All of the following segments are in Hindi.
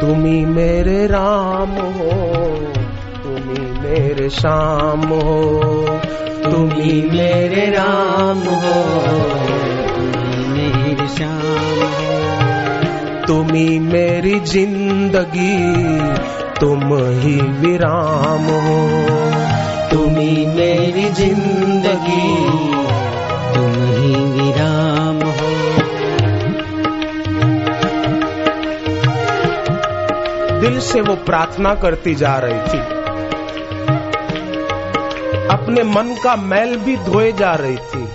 तुम्ही मेरे राम हो तुम्ही मेरे श्याम हो तुम्ही मेरे राम हो तुम्ही मेरे श्याम हो। तुम्ही मेरी ज़िंदगी, तुम ही विराम हो। तुम्ही मेरी ज़िंदगी, तुम ही विराम से वो प्रार्थना करती जा रही थी। अपने मन का मैल भी धोए जा रही थी।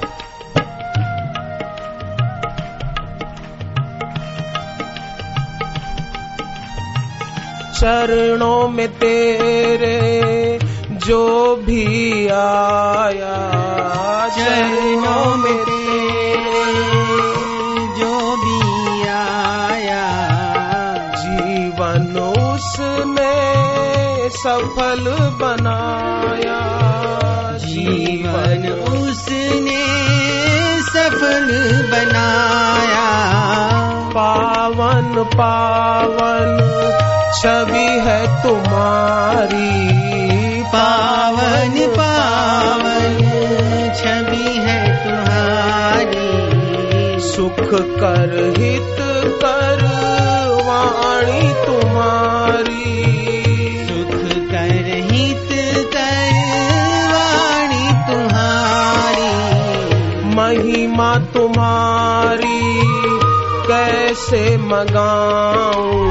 चरणों में तेरे जो भी आया, चरणों सफल बनाया। जीवन उसने सफल बनाया। पावन पावन छवि है तुम्हारी। पावन पावन छवि है तुम्हारी। सुख कर हित कर वाणी तुम्हारी। मगाऊं।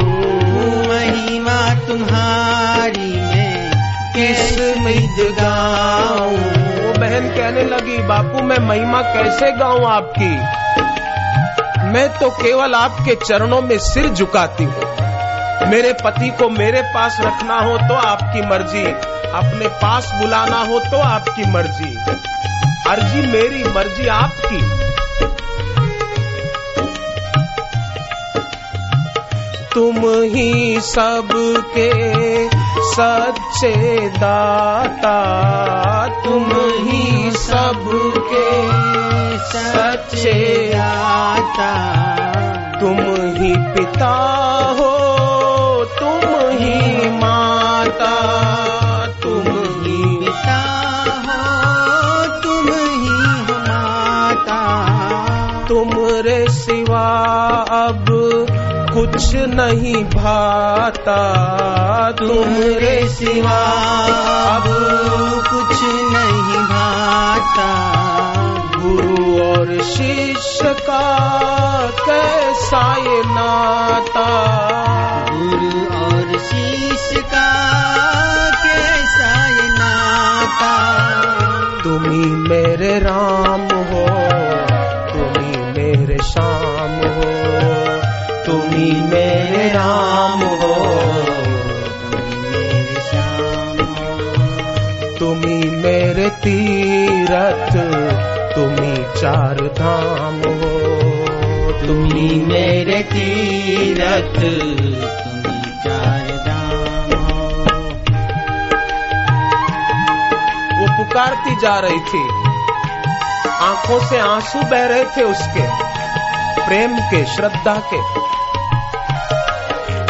महिमा तुम्हारी मैं किस मिद गाऊं वो बहन कहने लगी बापू मैं महिमा कैसे गाऊं आपकी? मैं तो केवल आपके चरणों में सिर झुकाती हूँ। मेरे पति को मेरे पास रखना हो तो आपकी मर्ज़ी अपने पास बुलाना हो तो आपकी मर्ज़ी। अर्जी मेरी मर्ज़ी आपकी। तुम ही सबके सच्चे दाता, तुम ही सबके सच्चे आता तुम ही पिता हो, तुम ही माता, तुम ही पिता हो, तुम ही माता। तुम रे सिवा अब कुछ नहीं भाता तुम्हारे सिवा। अब कुछ नहीं भाता। गुरु और शिष्य का कैसा ये नाता? तुम्ही मेरे तीरथ तुम्ही चार धाम। हो तुम्ही मेरे तीरथ तुम्ही चार धाम। हो वो पुकारती जा रही थी। आँखों से आँसू बह रहे थे उसके प्रेम के श्रद्धा के।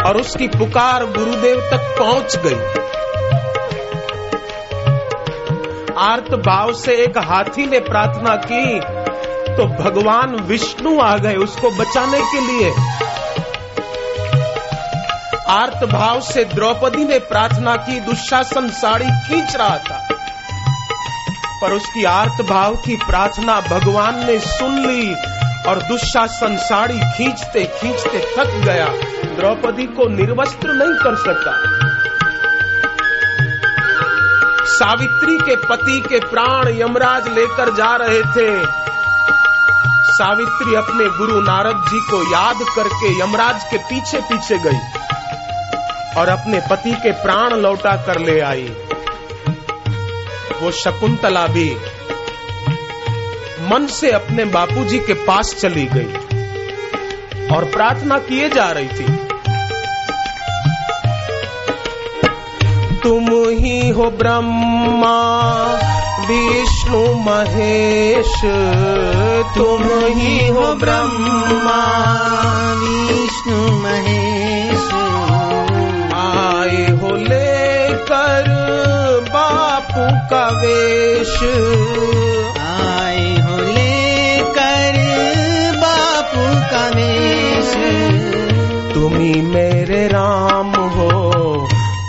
और उसकी पुकार गुरुदेव तक पहुँच गई। आर्त भाव से एक हाथी ने प्रार्थना की तो भगवान विष्णु आ गए उसको बचाने के लिए। आर्त भाव से द्रौपदी ने प्रार्थना की, दुशासन साड़ी खींच रहा था। पर उसकी आर्त भाव की प्रार्थना भगवान ने सुन ली और दुशासन साड़ी खींचते खींचते थक गया। द्रौपदी को निर्वस्त्र नहीं कर सका सावित्री के पति के प्राण यमराज लेकर जा रहे थे। सावित्री अपने गुरु नारद जी को याद करके यमराज के पीछे पीछे गई और अपने पति के प्राण लौटा कर ले आई। वो शकुंतला भी मन से अपने बापूजी के पास चली गई और प्रार्थना किए जा रही थी। तुम ही हो ब्रह्मा विष्णु महेश। तुम ही हो ब्रह्मा विष्णु महेश। आए हो लेकर बापू का वेश। आए हो लेकर बापू का वेश। तुम्ही मेरे राम हो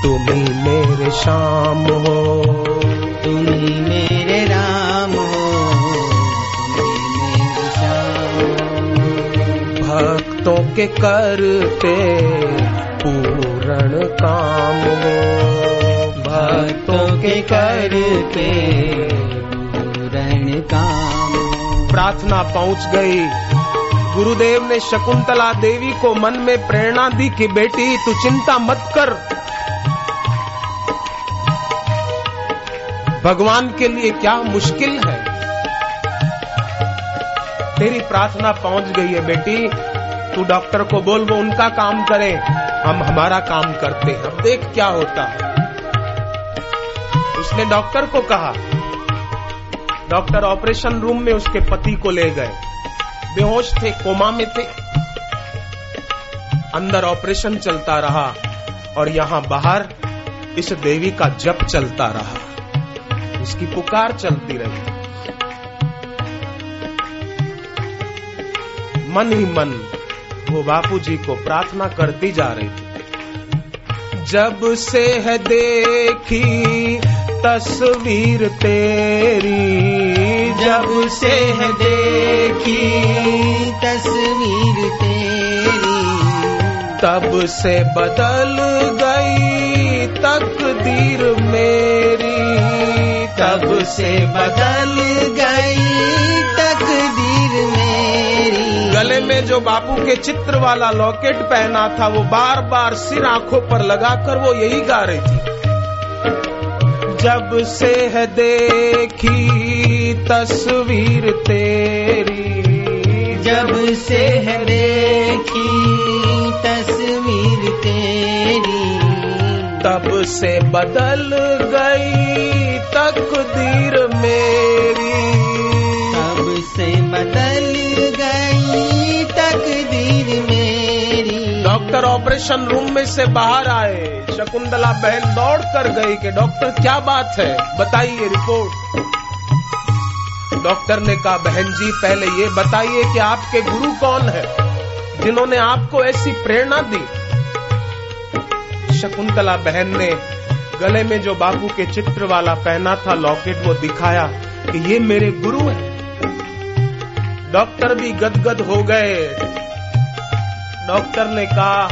तुम्ही श्याम हो। तुम ही मेरे राम हो मेरे श्याम भक्तों के करते पूर्ण काम हो। भक्तों के करते पूर्ण काम प्रार्थना पहुँच गई। गुरुदेव ने शकुंतला देवी को मन में प्रेरणा दी कि बेटी तू चिंता मत कर। भगवान के लिए क्या मुश्किल है? तेरी प्रार्थना पहुँच गई है, बेटी। तू डॉक्टर को बोल, वो उनका काम करे। हम हमारा काम करते हैं। अब देख क्या होता है। उसने डॉक्टर को कहा, डॉक्टर ऑपरेशन रूम में उसके पति को ले गए। बेहोश थे, कोमा में थे। अंदर ऑपरेशन चलता रहा और यहाँ बाहर इस देवी का जप चलता रहा। इसकी पुकार चलती रही। मन ही मन वो बापू जी को प्रार्थना करती जा रही थी। जब से है देखी तस्वीर तेरी, जब से है देखी तस्वीर तेरी, तब से बदल गई तकदीर मेरी। तब से बदल गई तकदीर मेरी। गले में जो बापू के चित्र वाला लॉकेट पहना था वो बार बार सिर आँखों पर लगाकर वो यही गा रही थी। जब से है देखी तस्वीर तेरी। जब से है देखी तस्वीर तेरी। तब से बदल गई डॉक्टर ऑपरेशन रूम में से बाहर आए। शकुंतला बहन दौड़ कर गई कि डॉक्टर, क्या बात है? बताइए रिपोर्ट। डॉक्टर ने कहा, बहन जी, पहले ये बताइए कि आपके गुरु कौन है, जिन्होंने आपको ऐसी प्रेरणा दी? शकुंतला बहन ने गले में जो बापू के चित्र वाला पहना था, लॉकेट वो दिखाया कि ये मेरे गुरु हैं। डॉक्टर भी गदगद हो गए। डॉक्टर ने कहा,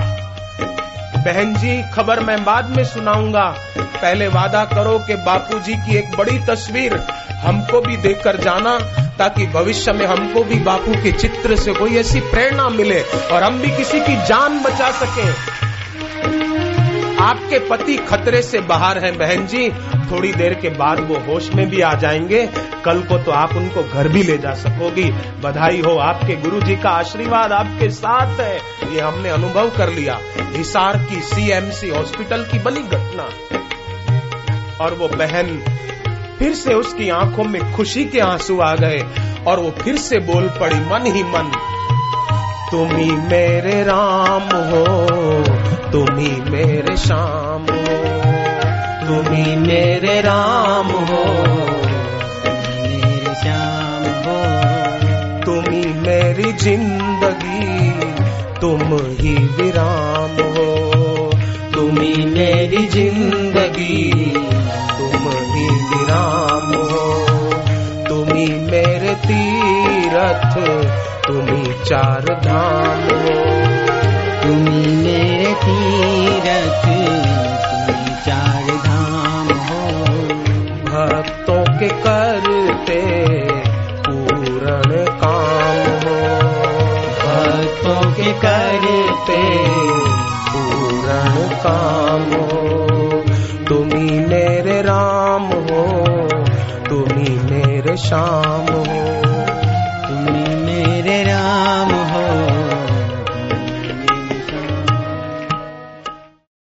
बहन जी, खबर मैं बाद में सुनाऊँगा। पहले वादा करो कि बापूजी की एक बड़ी तस्वीर हमको भी देखकर जाना, ताकि भविष्य में हमको भी बापू के चित्र से कोई ऐसी प्रेरणा मिले और हम भी किसी की जान बचा सके। आपके पति खतरे से बाहर हैं, बहन जी। थोड़ी देर के बाद वो होश में भी आ जाएँगे। कल को तो आप उनको घर भी ले जा सकोगी। बधाई हो आपके गुरु जी का आशीर्वाद आपके साथ है। ये हमने अनुभव कर लिया। हिसार की सीएमसी हॉस्पिटल की बनी घटना। और वो बहन फिर से उसकी आँखों में खुशी के आँसू आ गए और वो फिर से बोल पड़ी, मन ही मन, तुम ही मेरे राम हो। तुम ही मेरे श्याम हो तुम ही मेरे राम हो। मेरे श्याम हो। तुम ही मेरी ज़िंदगी तुम ही विराम हो। तुम ही मेरी ज़िंदगी तुम ही विराम हो। तुम ही मेरे तीरथ तुम ही चार धाम हो। तुम्ही मेरे तीरथ तुम्ही चार धाम हो। भक्तों के करते पूर्ण काम हो। भक्तों के करते पूर्ण काम हो। तुम्ही मेरे राम हो तुम्ही मेरे श्याम